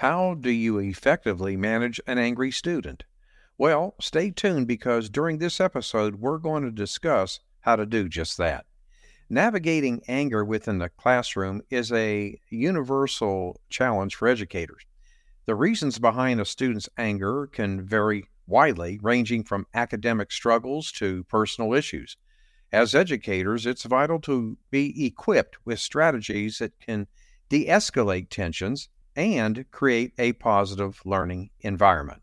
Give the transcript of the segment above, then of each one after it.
How do you effectively manage an angry student? Well, stay tuned because during this episode, we're going to discuss how to do just that. Navigating anger within the classroom is a universal challenge for educators. The reasons behind a student's anger can vary widely, ranging from academic struggles to personal issues. As educators, it's vital to be equipped with strategies that can de escalate tensions and create a positive learning environment.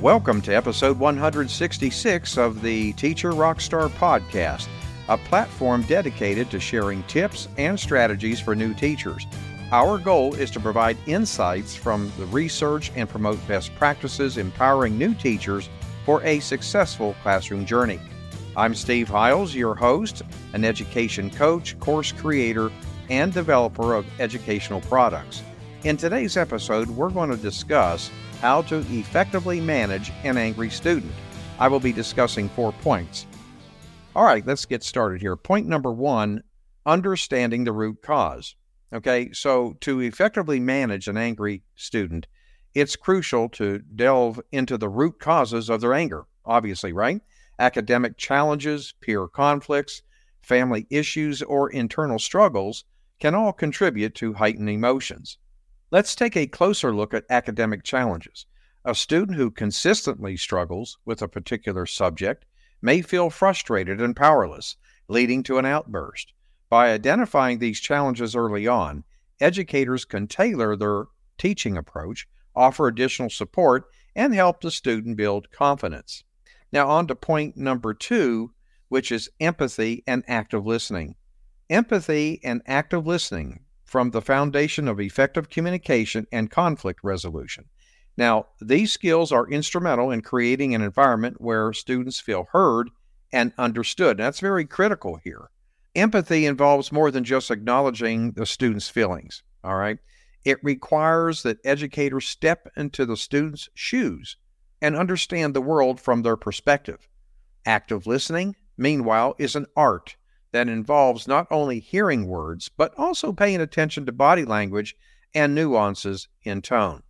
Welcome to episode 166 of the Teacher Rockstar Podcast, a platform dedicated to sharing tips and strategies for new teachers. Our goal is to provide insights from the research and promote best practices empowering new teachers for a successful classroom journey. I'm Steve Hiles, your host, an education coach, course creator, and developer of educational products. In today's episode, we're going to discuss how to effectively manage an angry student. I will be discussing four points. All right, let's get started here. Point number one understanding the root cause. Okay, so to effectively manage an angry student, it's crucial to delve into the root causes of their anger, obviously, right? Academic challenges, peer conflicts, family issues, or internal struggles can all contribute to heightened emotions. Let's take a closer look at academic challenges. A student who consistently struggles with a particular subject may feel frustrated and powerless, leading to an outburst. By identifying these challenges early on, educators can tailor their teaching approach, offer additional support, and help the student build confidence. Now, on to point number two, which is empathy and active listening. Empathy and active listening from the foundation of effective communication and conflict resolution. Now, these skills are instrumental in creating an environment where students feel heard and understood. That's very critical here. Empathy involves more than just acknowledging the student's feelings, all right? It requires that educators step into the student's shoes and understand the world from their perspective. Active listening, meanwhile, is an art that involves not only hearing words, but also paying attention to body language and nuances in tone.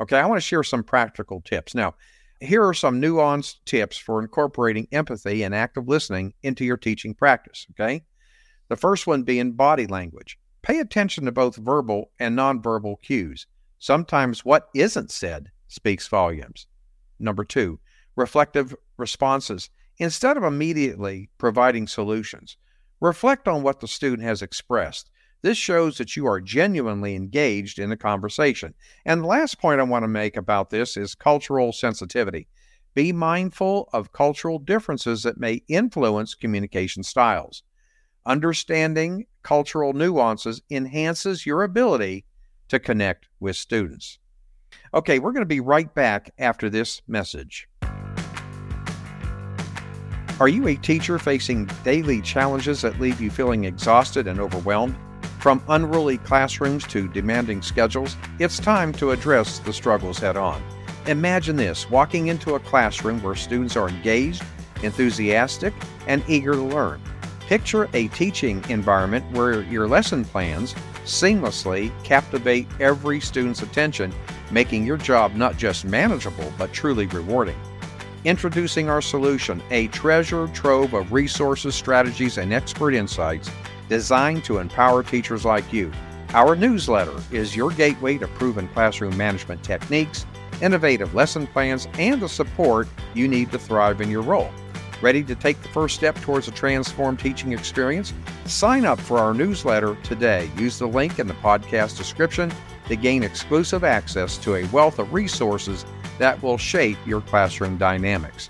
Okay, I want to share some practical tips. Now, here are some nuanced tips for incorporating empathy and active listening into your teaching practice. Okay, the first one being body language. Pay attention to both verbal and nonverbal cues. Sometimes what isn't said speaks volumes. Number two, reflective responses. Instead of immediately providing solutions, reflect on what the student has expressed. This shows that you are genuinely engaged in the conversation. And the last point I want to make about this is cultural sensitivity. Be mindful of cultural differences that may influence communication styles. Understanding cultural nuances enhances your ability to connect with students. Okay, we're going to be right back after this message. Are you a teacher facing daily challenges that leave you feeling exhausted and overwhelmed? From unruly classrooms to demanding schedules, it's time to address the struggles head on. Imagine this walking into a classroom where students are engaged, enthusiastic, and eager to learn. Picture a teaching environment where your lesson plans seamlessly captivate every student's attention making your job not just manageable, but truly rewarding. Introducing our solution, a treasure trove of resources, strategies, and expert insights designed to empower teachers like you. Our newsletter is your gateway to proven classroom management techniques, innovative lesson plans, and the support you need to thrive in your role. Ready to take the first step towards a transformed teaching experience? Sign up for our newsletter today. Use the link in the podcast description to gain exclusive access to a wealth of resources that will shape your classroom dynamics.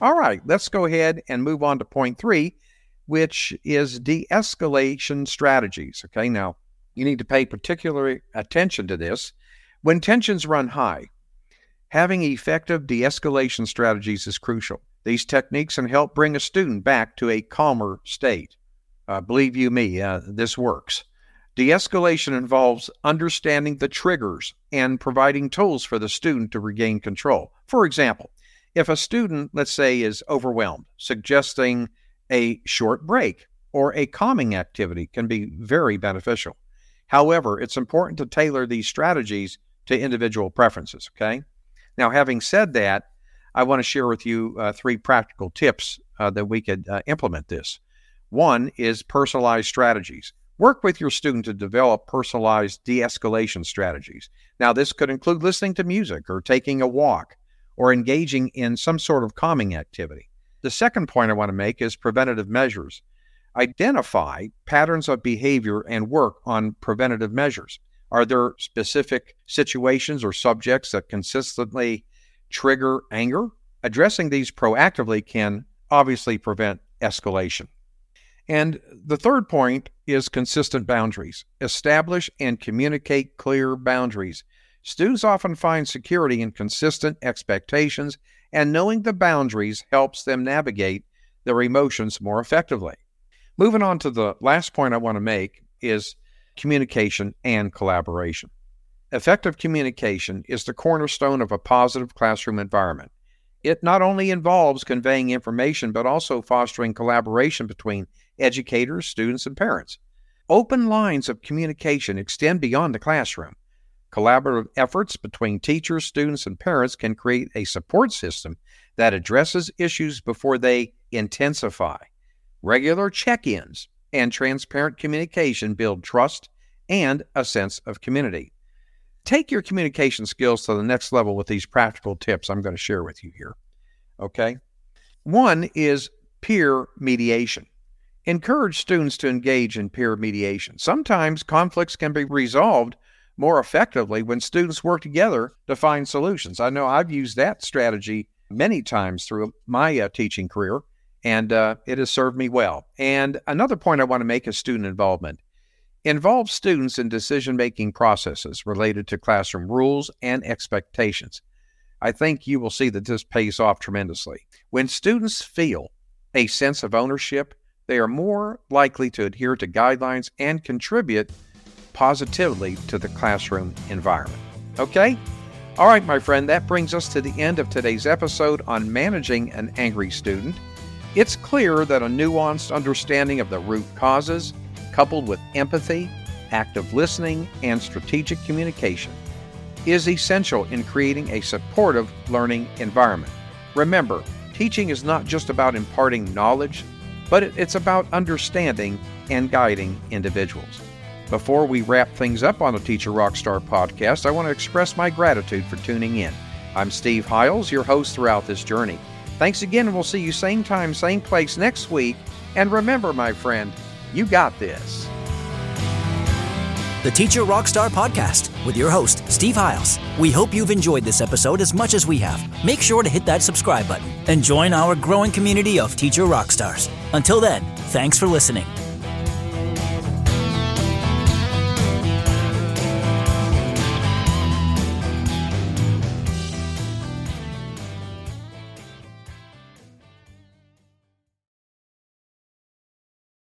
All right, let's go ahead and move on to point three, which is de escalation strategies. Okay, now you need to pay particular attention to this. When tensions run high, having effective de escalation strategies is crucial. These techniques can help bring a student back to a calmer state. Uh, believe you me, uh, this works. De escalation involves understanding the triggers and providing tools for the student to regain control. For example, if a student, let's say, is overwhelmed, suggesting a short break or a calming activity can be very beneficial. However, it's important to tailor these strategies to individual preferences, okay? Now, having said that, I want to share with you uh, three practical tips uh, that we could uh, implement this. One is personalized strategies. Work with your student to develop personalized de escalation strategies. Now, this could include listening to music or taking a walk or engaging in some sort of calming activity. The second point I want to make is preventative measures. Identify patterns of behavior and work on preventative measures. Are there specific situations or subjects that consistently trigger anger? Addressing these proactively can obviously prevent escalation. And the third point is consistent boundaries. Establish and communicate clear boundaries. Students often find security in consistent expectations, and knowing the boundaries helps them navigate their emotions more effectively. Moving on to the last point I want to make is communication and collaboration. Effective communication is the cornerstone of a positive classroom environment. It not only involves conveying information, but also fostering collaboration between educators, students, and parents. Open lines of communication extend beyond the classroom. Collaborative efforts between teachers, students, and parents can create a support system that addresses issues before they intensify. Regular check ins and transparent communication build trust and a sense of community. Take your communication skills to the next level with these practical tips I'm going to share with you here. Okay? One is peer mediation. Encourage students to engage in peer mediation. Sometimes conflicts can be resolved more effectively when students work together to find solutions. I know I've used that strategy many times through my uh, teaching career, and uh, it has served me well. And another point I want to make is student involvement. Involve students in decision making processes related to classroom rules and expectations. I think you will see that this pays off tremendously. When students feel a sense of ownership, they are more likely to adhere to guidelines and contribute positively to the classroom environment. Okay? All right, my friend, that brings us to the end of today's episode on managing an angry student. It's clear that a nuanced understanding of the root causes, coupled with empathy, active listening, and strategic communication, is essential in creating a supportive learning environment. Remember, teaching is not just about imparting knowledge, but it's about understanding and guiding individuals. Before we wrap things up on the Teacher Rockstar podcast, I want to express my gratitude for tuning in. I'm Steve Hiles, your host throughout this journey. Thanks again, and we'll see you same time, same place next week. And remember, my friend, you got this. The Teacher Rockstar Podcast with your host, Steve Hiles. We hope you've enjoyed this episode as much as we have. Make sure to hit that subscribe button and join our growing community of teacher rockstars. Until then, thanks for listening.